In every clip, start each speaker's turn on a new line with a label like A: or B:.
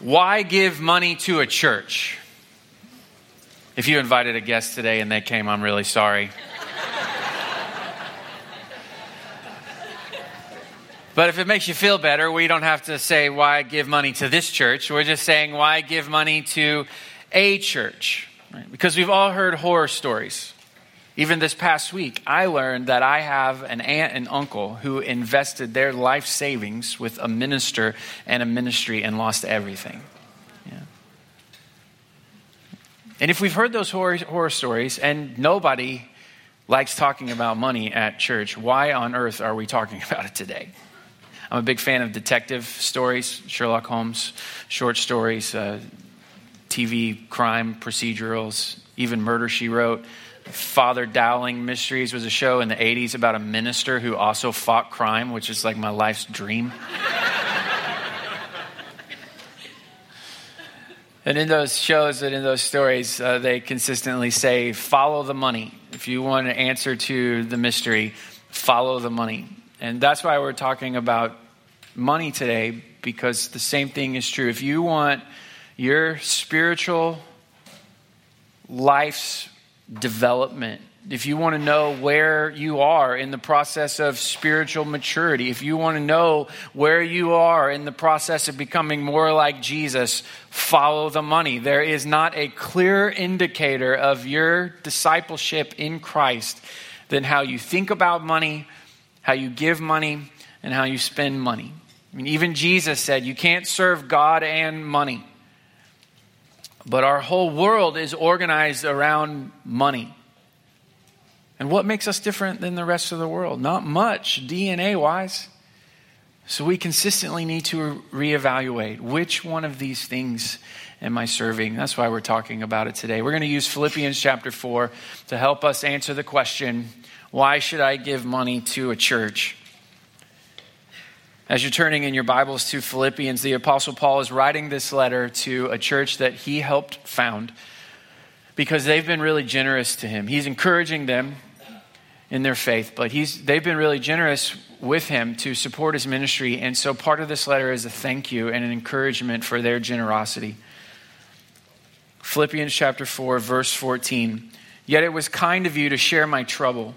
A: Why give money to a church? If you invited a guest today and they came, I'm really sorry. but if it makes you feel better, we don't have to say why give money to this church. We're just saying why give money to a church. Right? Because we've all heard horror stories. Even this past week, I learned that I have an aunt and uncle who invested their life savings with a minister and a ministry and lost everything. Yeah. And if we've heard those horror, horror stories and nobody likes talking about money at church, why on earth are we talking about it today? I'm a big fan of detective stories, Sherlock Holmes, short stories, uh, TV crime procedurals, even Murder She Wrote. Father Dowling Mysteries was a show in the 80s about a minister who also fought crime, which is like my life's dream. and in those shows and in those stories, uh, they consistently say, follow the money. If you want an answer to the mystery, follow the money. And that's why we're talking about money today, because the same thing is true. If you want your spiritual life's development, if you want to know where you are in the process of spiritual maturity, if you want to know where you are in the process of becoming more like Jesus, follow the money. There is not a clearer indicator of your discipleship in Christ than how you think about money, how you give money, and how you spend money. I mean, even Jesus said you can't serve God and money. But our whole world is organized around money. And what makes us different than the rest of the world? Not much, DNA wise. So we consistently need to reevaluate which one of these things am I serving? That's why we're talking about it today. We're going to use Philippians chapter 4 to help us answer the question why should I give money to a church? As you're turning in your Bibles to Philippians, the Apostle Paul is writing this letter to a church that he helped found because they've been really generous to him. He's encouraging them in their faith, but he's, they've been really generous with him to support his ministry. And so part of this letter is a thank you and an encouragement for their generosity. Philippians chapter 4, verse 14. Yet it was kind of you to share my trouble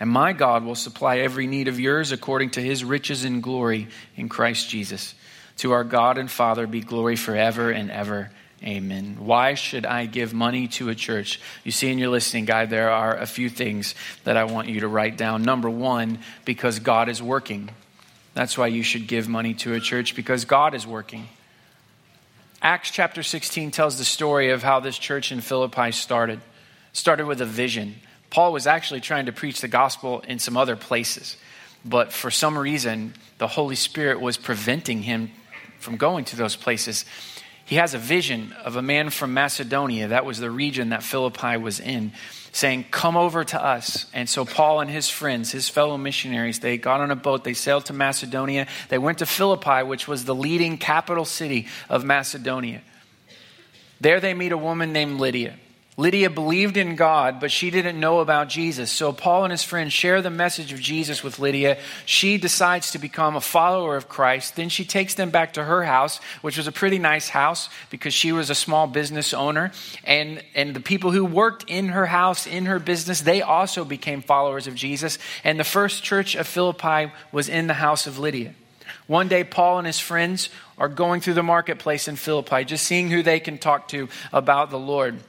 A: And my God will supply every need of yours according to his riches in glory in Christ Jesus. To our God and Father be glory forever and ever. Amen. Why should I give money to a church? You see in your listening guide, there are a few things that I want you to write down. Number one, because God is working. That's why you should give money to a church, because God is working. Acts chapter 16 tells the story of how this church in Philippi started. Started with a vision. Paul was actually trying to preach the gospel in some other places, but for some reason, the Holy Spirit was preventing him from going to those places. He has a vision of a man from Macedonia, that was the region that Philippi was in, saying, Come over to us. And so Paul and his friends, his fellow missionaries, they got on a boat, they sailed to Macedonia, they went to Philippi, which was the leading capital city of Macedonia. There they meet a woman named Lydia. Lydia believed in God, but she didn't know about Jesus. So Paul and his friends share the message of Jesus with Lydia. She decides to become a follower of Christ. Then she takes them back to her house, which was a pretty nice house because she was a small business owner. And, and the people who worked in her house, in her business, they also became followers of Jesus. And the first church of Philippi was in the house of Lydia. One day, Paul and his friends are going through the marketplace in Philippi, just seeing who they can talk to about the Lord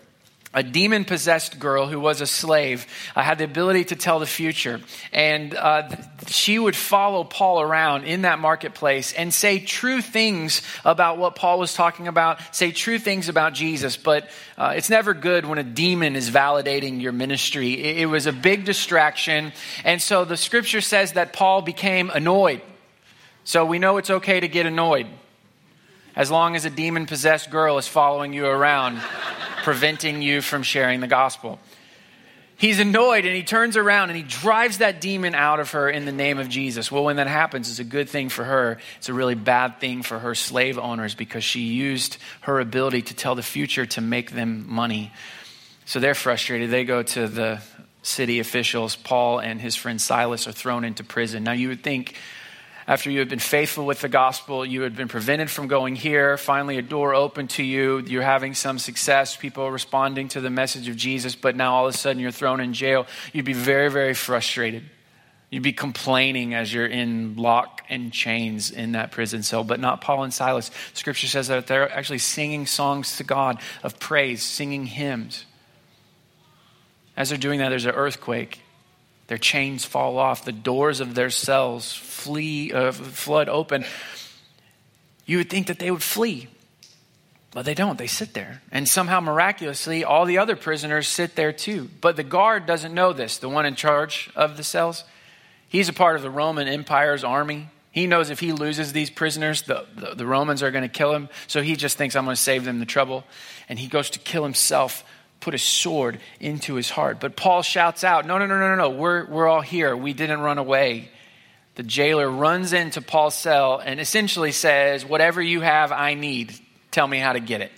A: a demon possessed girl who was a slave uh, had the ability to tell the future. And uh, she would follow Paul around in that marketplace and say true things about what Paul was talking about, say true things about Jesus. But uh, it's never good when a demon is validating your ministry. It, it was a big distraction. And so the scripture says that Paul became annoyed. So we know it's okay to get annoyed. as long as a demon possessed girl is following you around, preventing you from sharing the gospel. He's annoyed and he turns around and he drives that demon out of her in the name of Jesus. Well, when that happens, it's a good thing for her. It's a really bad thing for her slave owners because she used her ability to tell the future to make them money. So they're frustrated. They go to the city officials. Paul and his friend Silas are thrown into prison. Now, you would think after you had been faithful with the gospel, you had been prevented from going here, finally a door opened to you, you're having some success, people responding to the message of Jesus, but now all of a sudden you're thrown in jail. You'd be very, very frustrated. You'd be complaining as you're in lock and chains in that prison cell, but not Paul and Silas. Scripture says that they're actually singing songs to God of praise, singing hymns. As they're doing that, there's an earthquake their chains fall off, the doors of their cells flee, uh, flood open. You would think that they would flee, but they don't. They sit there. And somehow, miraculously, all the other prisoners sit there too. But the guard doesn't know this, the one in charge of the cells. He's a part of the Roman Empire's army. He knows if he loses these prisoners, the, the, the Romans are going to kill him. So he just thinks, I'm going to save them the trouble. And he goes to kill himself put a sword into his heart. But Paul shouts out, No, no, no, no, no, we're, we're all here. We didn't run away. The jailer runs into Paul's cell and essentially says, Whatever you have, I need. Tell me how to get it.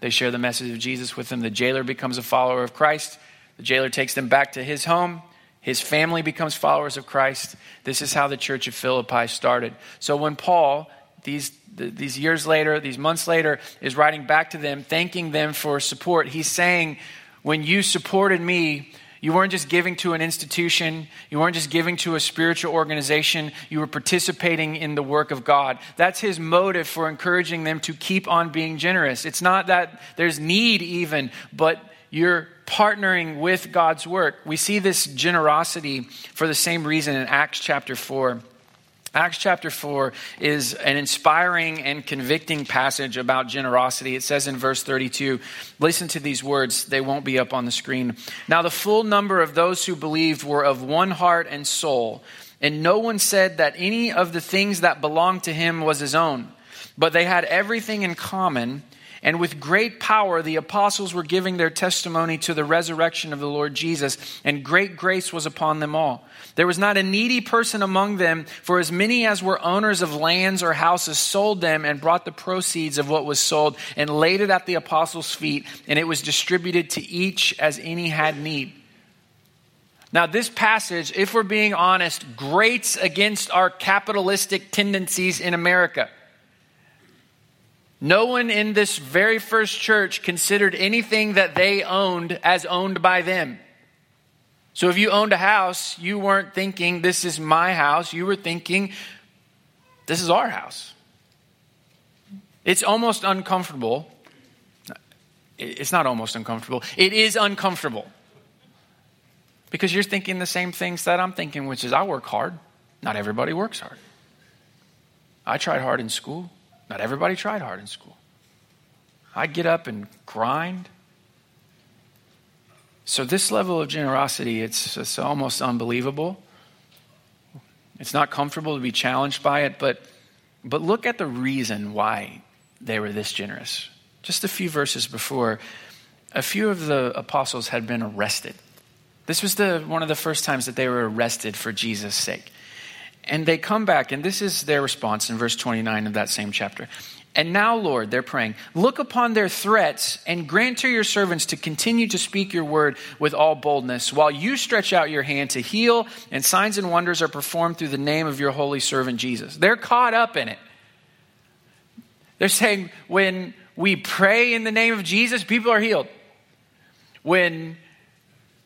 A: They share the message of Jesus with him. The jailer becomes a follower of Christ. The jailer takes them back to his home. His family becomes followers of Christ. This is how the church of Philippi started. So when Paul, these these years later, these months later, is writing back to them, thanking them for support. He's saying, When you supported me, you weren't just giving to an institution. You weren't just giving to a spiritual organization. You were participating in the work of God. That's his motive for encouraging them to keep on being generous. It's not that there's need, even, but you're partnering with God's work. We see this generosity for the same reason in Acts chapter 4. Acts chapter 4 is an inspiring and convicting passage about generosity. It says in verse 32, listen to these words, they won't be up on the screen. Now, the full number of those who believed were of one heart and soul, and no one said that any of the things that belonged to him was his own, but they had everything in common. And with great power, the apostles were giving their testimony to the resurrection of the Lord Jesus, and great grace was upon them all. There was not a needy person among them, for as many as were owners of lands or houses sold them and brought the proceeds of what was sold and laid it at the apostles' feet, and it was distributed to each as any had need. Now, this passage, if we're being honest, grates against our capitalistic tendencies in America. No one in this very first church considered anything that they owned as owned by them. So if you owned a house, you weren't thinking, this is my house. You were thinking, this is our house. It's almost uncomfortable. It's not almost uncomfortable, it is uncomfortable. Because you're thinking the same things that I'm thinking, which is I work hard. Not everybody works hard. I tried hard in school. Not everybody tried hard in school. I get up and grind. So, this level of generosity, it's, it's almost unbelievable. It's not comfortable to be challenged by it, but, but look at the reason why they were this generous. Just a few verses before, a few of the apostles had been arrested. This was the, one of the first times that they were arrested for Jesus' sake. And they come back, and this is their response in verse 29 of that same chapter. And now, Lord, they're praying, look upon their threats and grant to your servants to continue to speak your word with all boldness, while you stretch out your hand to heal, and signs and wonders are performed through the name of your holy servant Jesus. They're caught up in it. They're saying, when we pray in the name of Jesus, people are healed. When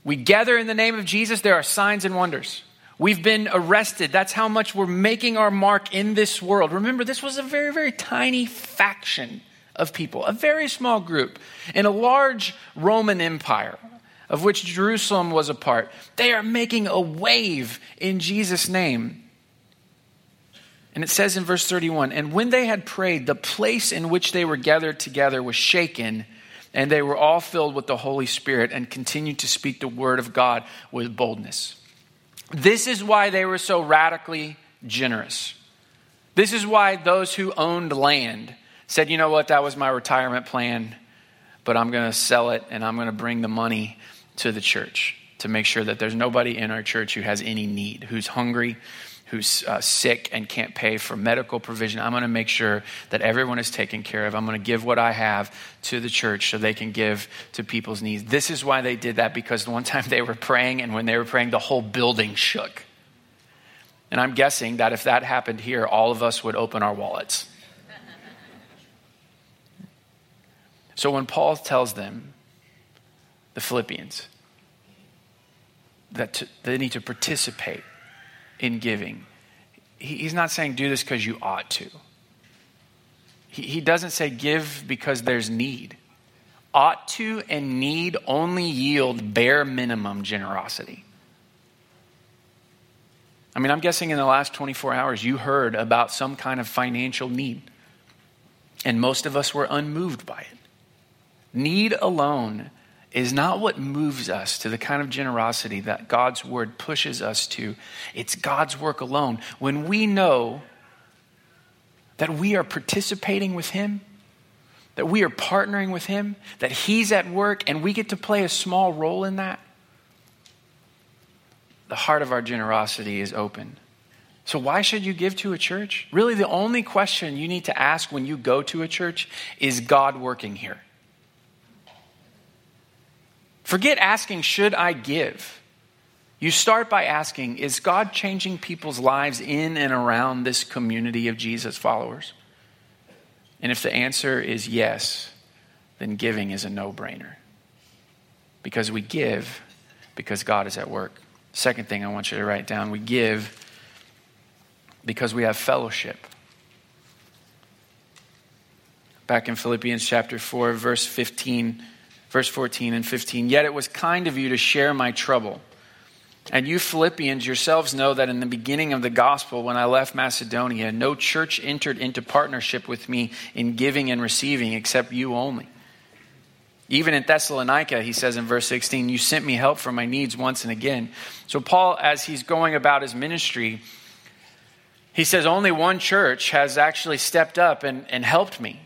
A: we gather in the name of Jesus, there are signs and wonders. We've been arrested. That's how much we're making our mark in this world. Remember, this was a very, very tiny faction of people, a very small group in a large Roman Empire of which Jerusalem was a part. They are making a wave in Jesus' name. And it says in verse 31 And when they had prayed, the place in which they were gathered together was shaken, and they were all filled with the Holy Spirit and continued to speak the word of God with boldness. This is why they were so radically generous. This is why those who owned land said, you know what, that was my retirement plan, but I'm going to sell it and I'm going to bring the money to the church to make sure that there's nobody in our church who has any need, who's hungry, who's uh, sick and can't pay for medical provision. I'm going to make sure that everyone is taken care of. I'm going to give what I have to the church so they can give to people's needs. This is why they did that because one time they were praying, and when they were praying, the whole building shook. And I'm guessing that if that happened here, all of us would open our wallets. So when Paul tells them, the Philippians, that to, they need to participate in giving. He's not saying do this because you ought to. He, doesn't say give because there's need. Ought to and need only yield bare minimum generosity. I mean, I'm guessing in the last 24 hours you heard about some kind of financial need, and most of us were unmoved by it. Need alone is not what moves us to the kind of generosity that God's word pushes us to. It's God's work alone. When we know that we are participating with Him, that we are partnering with Him, that He's at work and we get to play a small role in that, the heart of our generosity is open. So, why should you give to a church? Really, the only question you need to ask when you go to a church is God working here? Forget asking, should I give? You start by asking, is God changing people's lives in and around this community of Jesus followers? And if the answer is yes, then giving is a no brainer. Because we give because God is at work. Second thing I want you to write down we give because we have fellowship. Back in Philippians chapter 4, verse 15 Verse 14 and 15. Yet it was kind of you to share my trouble. And you Philippians yourselves know that in the beginning of the gospel, when I left Macedonia, no church entered into partnership with me in giving and receiving except you only. Even in Thessalonica, he says in verse 16, You sent me help for my needs once and again. So, Paul, as he's going about his ministry, he says, Only one church has actually stepped up and, and helped me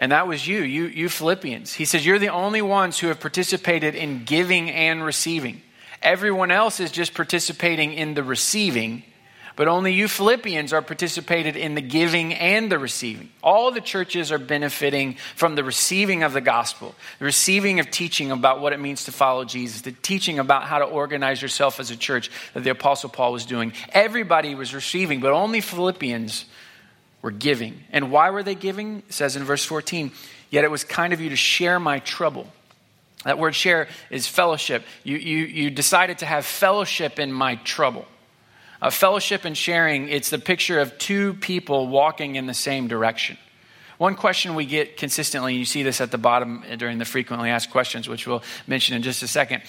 A: and that was you, you, you Philippians. He says, You're the only ones who have participated in giving and receiving. Everyone else is just participating in the receiving, but only you Philippians are participated in the giving and the receiving. All the churches are benefiting from the receiving of the gospel, the receiving of teaching about what it means to follow Jesus, the teaching about how to organize yourself as a church that the Apostle Paul was doing. Everybody was receiving, but only Philippians were giving. And why were they giving? It says in verse 14, yet it was kind of you to share my trouble. That word share is fellowship. You, you, you decided to have fellowship in my trouble. A fellowship and sharing, it's the picture of two people walking in the same direction. One question we get consistently, and you see this at the bottom during the frequently asked questions, which we'll mention in just a second,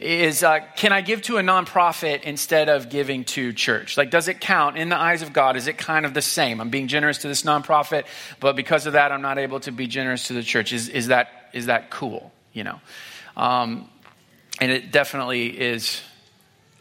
A: is uh, can I give to a nonprofit instead of giving to church? Like, does it count in the eyes of God? Is it kind of the same? I'm being generous to this nonprofit, but because of that, I'm not able to be generous to the church. Is, is, that, is that cool? You know? Um, and it definitely is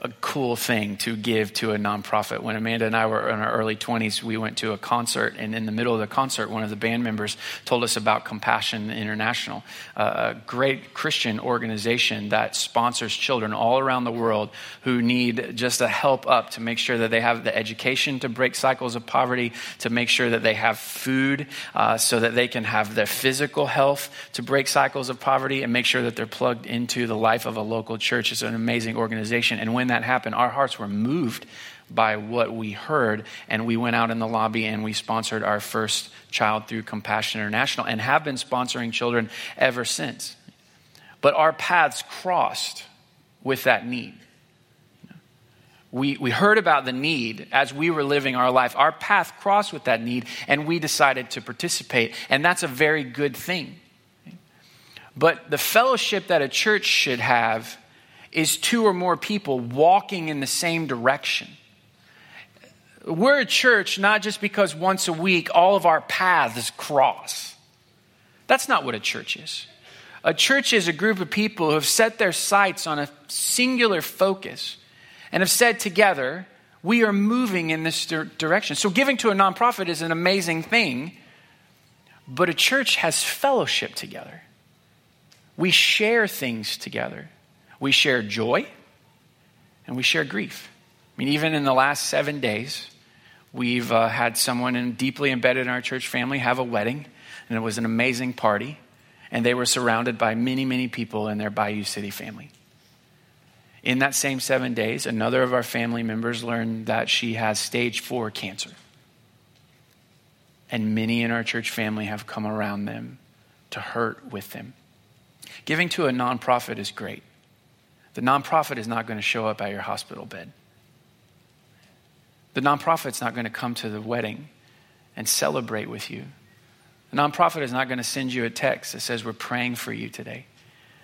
A: a cool thing to give to a nonprofit. When Amanda and I were in our early 20s, we went to a concert, and in the middle of the concert, one of the band members told us about Compassion International, a great Christian organization that sponsors children all around the world who need just a help up to make sure that they have the education to break cycles of poverty, to make sure that they have food uh, so that they can have their physical health to break cycles of poverty, and make sure that they're plugged into the life of a local church. It's an amazing organization. And when that happened, our hearts were moved by what we heard, and we went out in the lobby and we sponsored our first child through Compassion International and have been sponsoring children ever since. But our paths crossed with that need. We, we heard about the need as we were living our life. Our path crossed with that need, and we decided to participate. And that's a very good thing. But the fellowship that a church should have is two or more people walking in the same direction. We're a church not just because once a week all of our paths cross. That's not what a church is. A church is a group of people who have set their sights on a singular focus and have said together, we are moving in this direction. So, giving to a nonprofit is an amazing thing, but a church has fellowship together. We share things together. We share joy and we share grief. I mean, even in the last seven days, we've uh, had someone in, deeply embedded in our church family have a wedding, and it was an amazing party. And they were surrounded by many, many people in their Bayou City family. In that same seven days, another of our family members learned that she has stage four cancer. And many in our church family have come around them to hurt with them. Giving to a nonprofit is great. The nonprofit is not going to show up at your hospital bed. The nonprofit's not going to come to the wedding and celebrate with you. The nonprofit is not going to send you a text that says, We're praying for you today.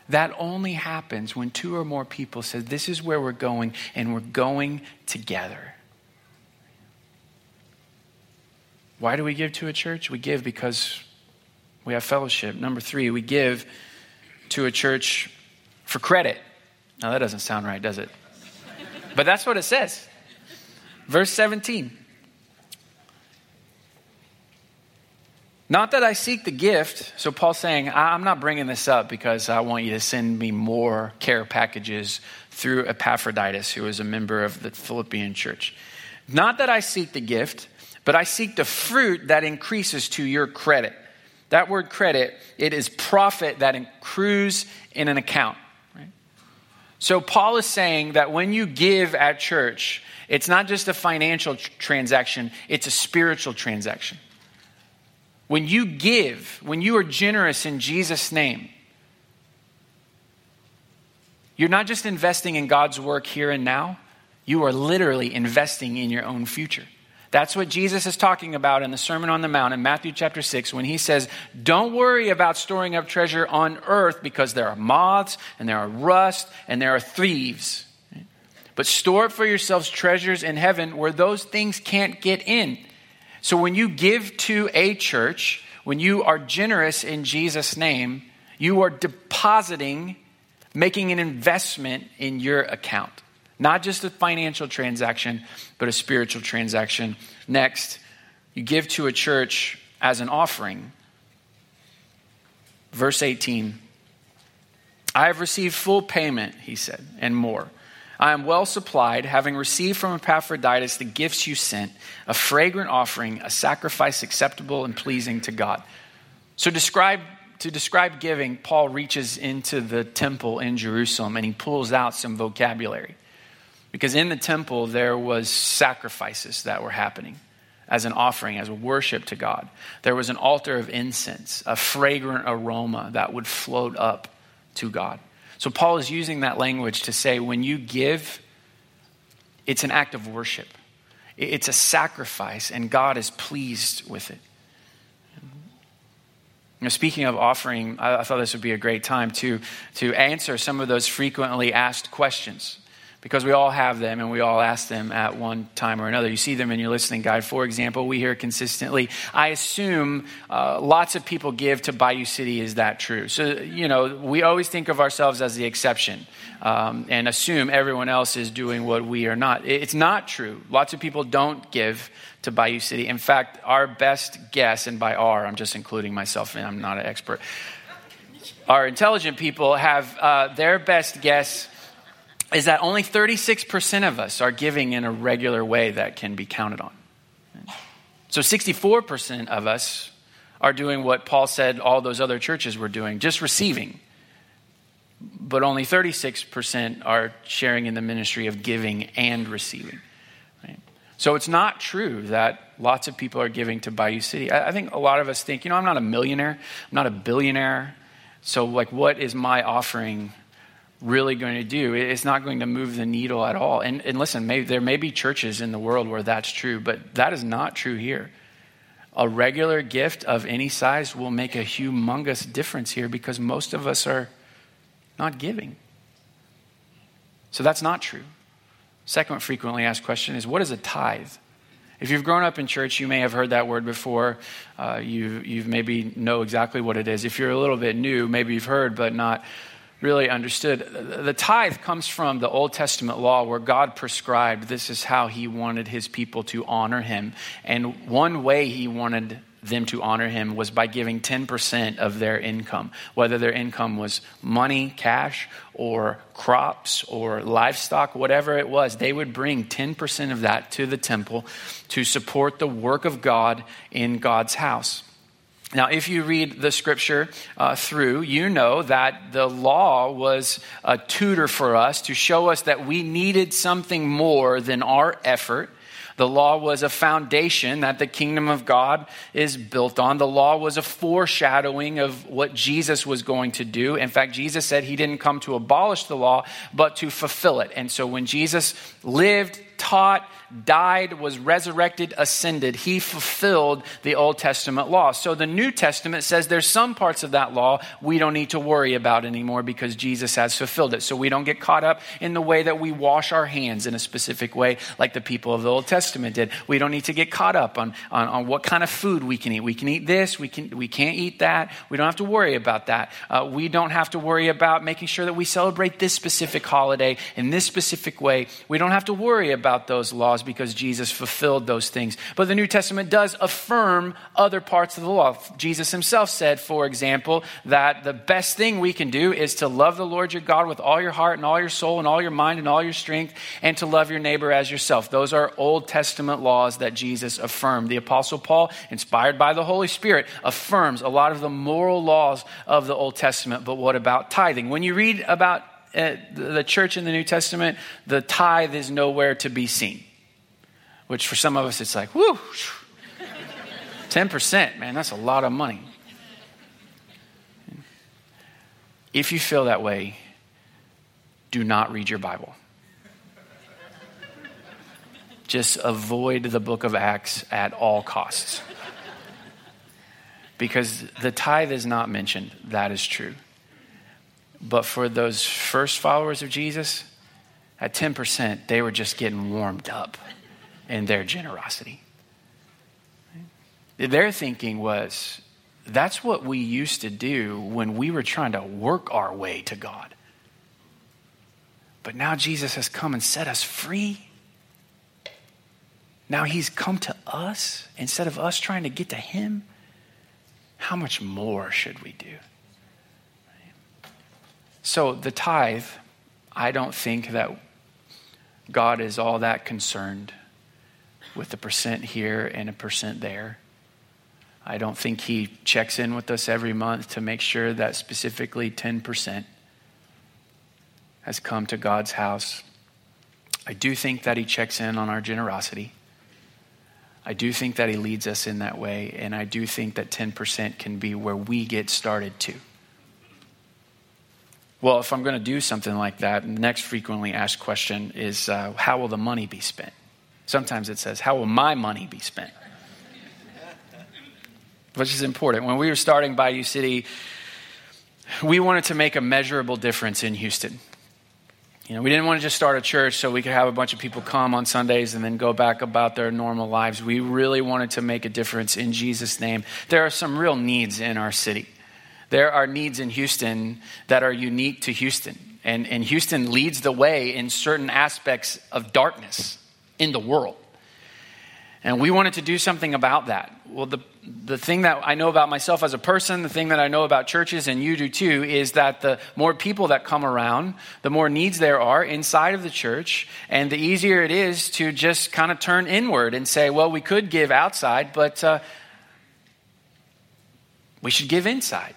A: That only happens when two or more people say, This is where we're going, and we're going together. Why do we give to a church? We give because we have fellowship. Number three, we give to a church for credit. Now, that doesn't sound right, does it? But that's what it says. Verse 17. Not that I seek the gift. So Paul's saying, I'm not bringing this up because I want you to send me more care packages through Epaphroditus, who is a member of the Philippian church. Not that I seek the gift, but I seek the fruit that increases to your credit. That word credit, it is profit that accrues in an account. So Paul is saying that when you give at church, it's not just a financial tr- transaction, it's a spiritual transaction. When you give, when you are generous in Jesus' name, you're not just investing in God's work here and now, you are literally investing in your own future. That's what Jesus is talking about in the Sermon on the Mount in Matthew chapter 6 when he says, Don't worry about storing up treasure on earth because there are moths and there are rust and there are thieves. But store up for yourselves treasures in heaven where those things can't get in. So when you give to a church, when you are generous in Jesus' name, you are depositing, making an investment in your account. Not just a financial transaction, but a spiritual transaction. Next, you give to a church as an offering. Verse 18 I have received full payment, he said, and more. I am well supplied, having received from Epaphroditus the gifts you sent, a fragrant offering, a sacrifice acceptable and pleasing to God. So describe to describe giving, Paul reaches into the temple in Jerusalem and he pulls out some vocabulary. Because in the temple, there was sacrifices that were happening as an offering, as a worship to God. There was an altar of incense, a fragrant aroma that would float up to God. So Paul is using that language to say when you give, it's an act of worship. It's a sacrifice, and God is pleased with it. Know, speaking of offering, I, I thought this would be a great time to, to answer some of those frequently asked questions because we all have them and we all ask them at one time or another. You see them in your listening guide. For example, we hear consistently, I assume uh, lots of people give to Bayou City. Is that true? So, you know, we always think of ourselves as the exception um, and assume everyone else is doing what we are not. It's not true. Lots of people don't give to Bayou City. In fact, our best guess, and by our, I'm just including myself and I'm not an expert. Our intelligent people have uh, their best guess is that only 36% of us are giving in a regular way that can be counted on. So 64% of us are doing what Paul said all those other churches were doing, just receiving. But only 36% are sharing in the ministry of giving and receiving. So it's not true that lots of people are giving to Bayou City. I think a lot of us think, you know, I'm not a millionaire, I'm not a billionaire. So, like, what is my offering really going to do. It's not going to move the needle at all. And, and listen, there may be churches in the world where that's true, but that is not true here. A regular gift of any size will make a humongous difference here because most of us are not giving. So that's not true. Second frequently asked question is what is a tithe? If you've grown up in church, you may have heard that word before. Uh, you, you maybe know exactly what it is. If you're a little bit new, maybe you've heard, but not really understood. The tithe comes from the Old Testament law where God prescribed this is how he wanted his people to honor him. And one way he wanted them to honor him was by giving 10% of their income, whether their income was money, cash, or crops, or livestock, whatever it was. They would bring 10% of that to the temple to support the work of God in God's house. Now, if you read the scripture uh, through, you know that the law was a tutor for us to show us that we needed something more than our effort the law was a foundation that the kingdom of God is built on. The law was a foreshadowing of what Jesus was going to do. In fact, Jesus said he didn't come to abolish the law, but to fulfill it. And so when Jesus lived, taught, died, was resurrected, ascended. He fulfilled the Old Testament law. So the New Testament says there's some parts of that law we don't need to worry about anymore because Jesus has fulfilled it. So we don't get caught up in the way that we wash our hands in a specific way like the people of the Old Testament did. We don't need to get caught up on, on, on what kind of food we can eat. We can eat this, we, can, we can't eat that. We don't have to worry about that. Uh, we don't have to worry about making sure that we celebrate this specific holiday in this specific way. We don't have to worry about those laws laws because Jesus fulfilled those things. But the New Testament does affirm other parts of the law. Jesus himself said, for example, that the best thing we can do is to love the Lord your God with all your heart and all your soul and all your mind and all your strength, and to love your neighbor as yourself. Those are Old Testament laws that Jesus affirmed. The Apostle Paul, inspired by the Holy Spirit, affirms a lot of the moral laws of the Old Testament. But what about tithing? When you read about uh, the church in the New Testament, the tithe is nowhere to be seen which for some of us it's like, whoo, 10%, man, that's a lot of money. If you feel that way, do not read your Bible. Just avoid the book of Acts at all costs. Because the tithe is not mentioned, that is true. But for those first followers of Jesus, at 10%, they were just getting warmed up in their generosity. Their thinking was that's what we used to do when we were trying to work our way to God. But now Jesus has come and set us free. Now he's come to us instead of us trying to get to him. How much more should we do? So, the tithe, I don't think that God is all that concerned with a percent here and a percent there. I don't think he checks in with us every month to make sure that specifically 10% has come to God's house. I do think that he checks in on our generosity. I do think that he leads us in that way, and I do think that 10% can be where we get started too. Well, if I'm going to do something like that, the next frequently asked question is uh, how will the money be spent? Sometimes it says, How will my money be spent? Which is important. When we were starting Bayou City, we wanted to make a measurable difference in Houston. You know, we didn't want to just start a church so we could have a bunch of people come on Sundays and then go back about their normal lives. We really wanted to make a difference in Jesus' name. There are some real needs in our city. There are needs in Houston that are unique to Houston. And, and Houston leads the way in certain aspects of darkness in the world. And we wanted to do something about that. Well, the, the thing that I know about myself as a person, the thing that I know about churches, and you do too, is that the more people that come around, the more needs there are inside of the church, and the easier it is to just kind of turn inward and say, well, we could give outside, but uh, we should give inside.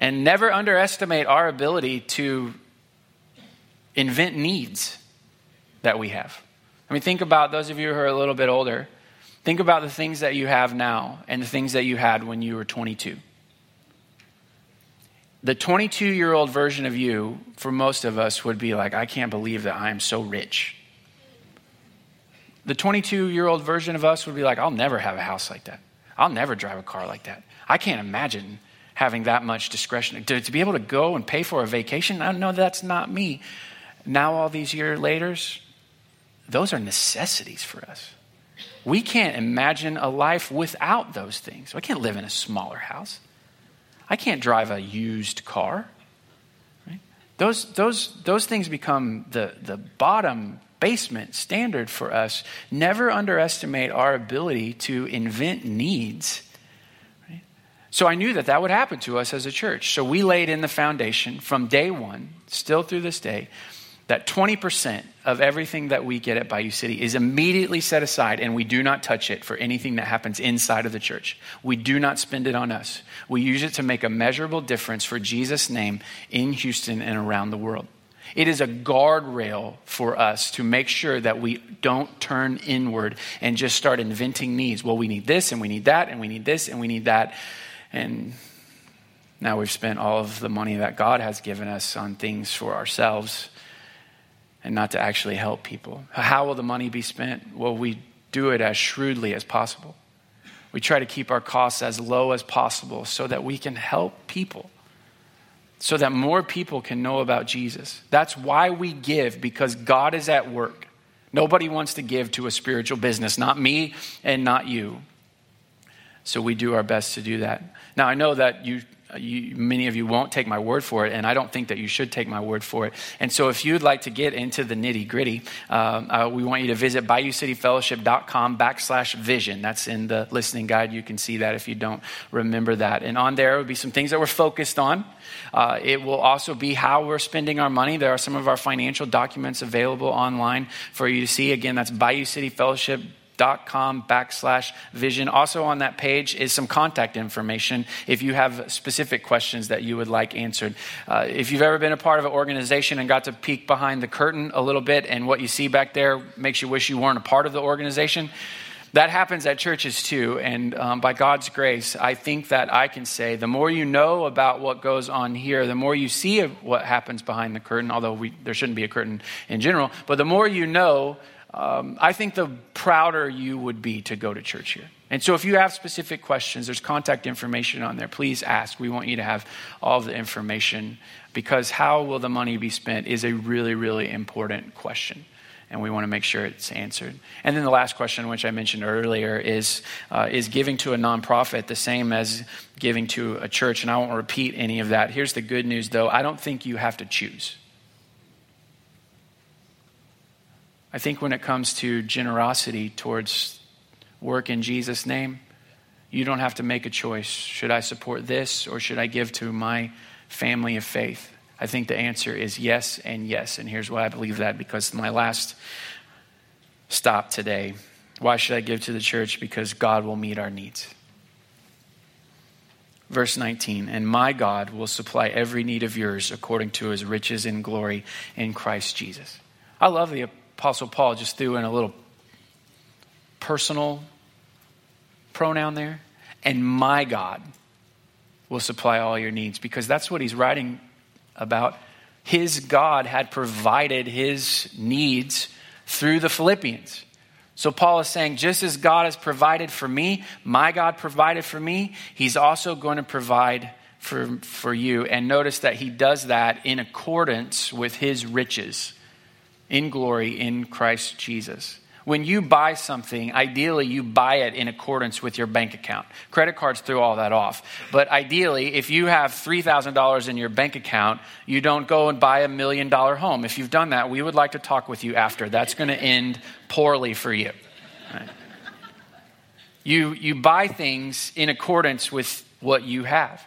A: And never underestimate our ability to invent needs that we have. I mean, think about those of you who are a little bit older. Think about the things that you have now and the things that you had when you were 22. The 22 year old version of you, for most of us, would be like, I can't believe that I am so rich. The 22 year old version of us would be like, I'll never have a house like that. I'll never drive a car like that. I can't imagine having that much discretion. To, to be able to go and pay for a vacation, I know that's not me. Now, all these years later, those are necessities for us. We can't imagine a life without those things. I can't live in a smaller house. I can't drive a used car. Right? those, those, those things become the, the bottom basement standard for us. Never underestimate our ability to invent needs. So I knew that that would happen to us as a church. So we laid in the foundation from day one, still through this day, that 20% of everything that we get at Bayou City is immediately set aside and we do not touch it for anything that happens inside of the church. We do not spend it on us. We use it to make a measurable difference for Jesus' name in Houston and around the world. It is a guardrail for us to make sure that we don't turn inward and just start inventing needs. Well, we need this and we need that and we need this and we need that. And now we've spent all of the money that God has given us on things for ourselves and not to actually help people. How will the money be spent? Well, we do it as shrewdly as possible. We try to keep our costs as low as possible so that we can help people, so that more people can know about Jesus. That's why we give, because God is at work. Nobody wants to give to a spiritual business, not me and not you. So we do our best to do that. Now, I know that you you, many of you won't take my word for it, and I don't think that you should take my word for it. And so, if you'd like to get into the nitty gritty, um, uh, we want you to visit BayouCityFellowship.com backslash vision. That's in the listening guide. You can see that if you don't remember that. And on there will be some things that we're focused on. Uh, it will also be how we're spending our money. There are some of our financial documents available online for you to see. Again, that's Bayou Com backslash vision. Also on that page is some contact information if you have specific questions that you would like answered. Uh, if you've ever been a part of an organization and got to peek behind the curtain a little bit and what you see back there makes you wish you weren't a part of the organization, that happens at churches too. And um, by God's grace, I think that I can say the more you know about what goes on here, the more you see what happens behind the curtain, although we, there shouldn't be a curtain in general, but the more you know, um, I think the prouder you would be to go to church here. And so if you have specific questions, there's contact information on there. Please ask. We want you to have all the information because how will the money be spent is a really, really important question. And we want to make sure it's answered. And then the last question, which I mentioned earlier, is uh, Is giving to a nonprofit the same as giving to a church? And I won't repeat any of that. Here's the good news, though I don't think you have to choose. I think when it comes to generosity towards work in Jesus' name, you don't have to make a choice. Should I support this or should I give to my family of faith? I think the answer is yes and yes. And here's why I believe that because my last stop today why should I give to the church? Because God will meet our needs. Verse 19, and my God will supply every need of yours according to his riches in glory in Christ Jesus. I love the Apostle Paul just threw in a little personal pronoun there. And my God will supply all your needs because that's what he's writing about. His God had provided his needs through the Philippians. So Paul is saying, just as God has provided for me, my God provided for me, he's also going to provide for, for you. And notice that he does that in accordance with his riches in glory in Christ Jesus. When you buy something, ideally you buy it in accordance with your bank account. Credit cards throw all that off. But ideally, if you have $3,000 in your bank account, you don't go and buy a million dollar home. If you've done that, we would like to talk with you after. That's going to end poorly for you. Right? You, you buy things in accordance with what you have.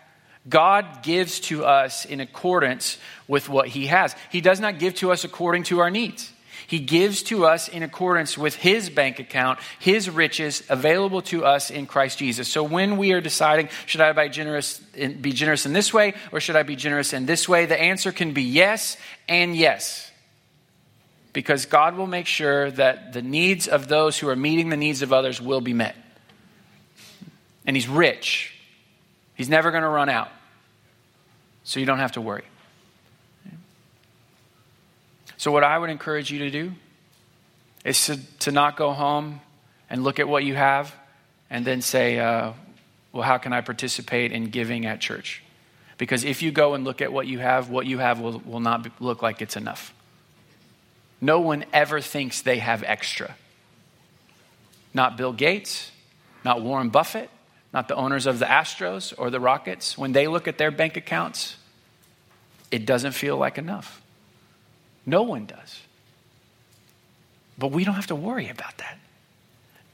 A: God gives to us in accordance with what He has. He does not give to us according to our needs. He gives to us in accordance with His bank account, His riches available to us in Christ Jesus. So when we are deciding, should I be generous, be generous in this way or should I be generous in this way, the answer can be yes and yes. Because God will make sure that the needs of those who are meeting the needs of others will be met. And He's rich. He's never going to run out. So you don't have to worry. So, what I would encourage you to do is to, to not go home and look at what you have and then say, uh, well, how can I participate in giving at church? Because if you go and look at what you have, what you have will, will not be, look like it's enough. No one ever thinks they have extra. Not Bill Gates, not Warren Buffett, not the owners of the Astros or the Rockets, when they look at their bank accounts, it doesn't feel like enough. No one does. But we don't have to worry about that.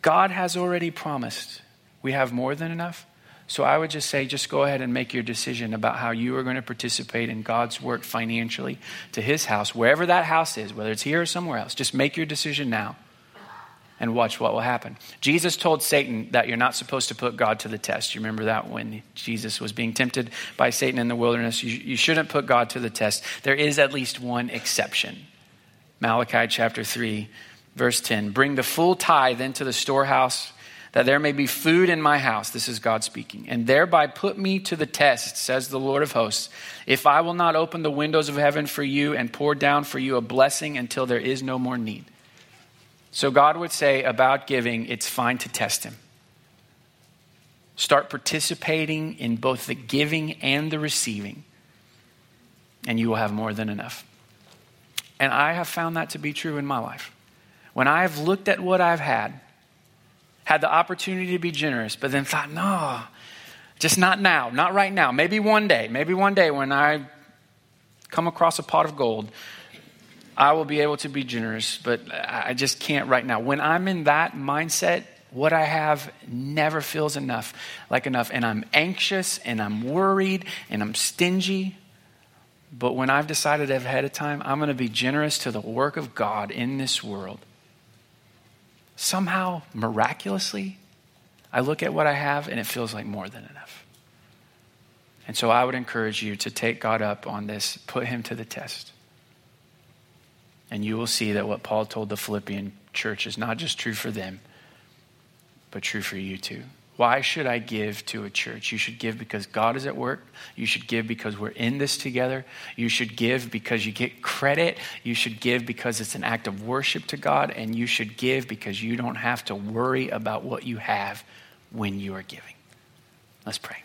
A: God has already promised we have more than enough. So I would just say, just go ahead and make your decision about how you are going to participate in God's work financially to his house, wherever that house is, whether it's here or somewhere else. Just make your decision now and watch what will happen. Jesus told Satan that you're not supposed to put God to the test. You remember that when Jesus was being tempted by Satan in the wilderness? You, you shouldn't put God to the test. There is at least one exception. Malachi chapter 3, verse 10 Bring the full tithe into the storehouse that there may be food in my house. This is God speaking. And thereby put me to the test, says the Lord of hosts, if I will not open the windows of heaven for you and pour down for you a blessing until there is no more need. So God would say about giving, it's fine to test Him. Start participating in both the giving and the receiving, and you will have more than enough. And I have found that to be true in my life. When I've looked at what I've had, had the opportunity to be generous, but then thought, no, just not now, not right now. Maybe one day, maybe one day when I come across a pot of gold, I will be able to be generous, but I just can't right now. When I'm in that mindset, what I have never feels enough, like enough. And I'm anxious and I'm worried and I'm stingy. But when I've decided ahead of time, I'm going to be generous to the work of God in this world, somehow, miraculously, I look at what I have and it feels like more than enough. And so I would encourage you to take God up on this, put him to the test. And you will see that what Paul told the Philippian church is not just true for them, but true for you too. Why should I give to a church? You should give because God is at work. You should give because we're in this together. You should give because you get credit. You should give because it's an act of worship to God. And you should give because you don't have to worry about what you have when you are giving. Let's pray.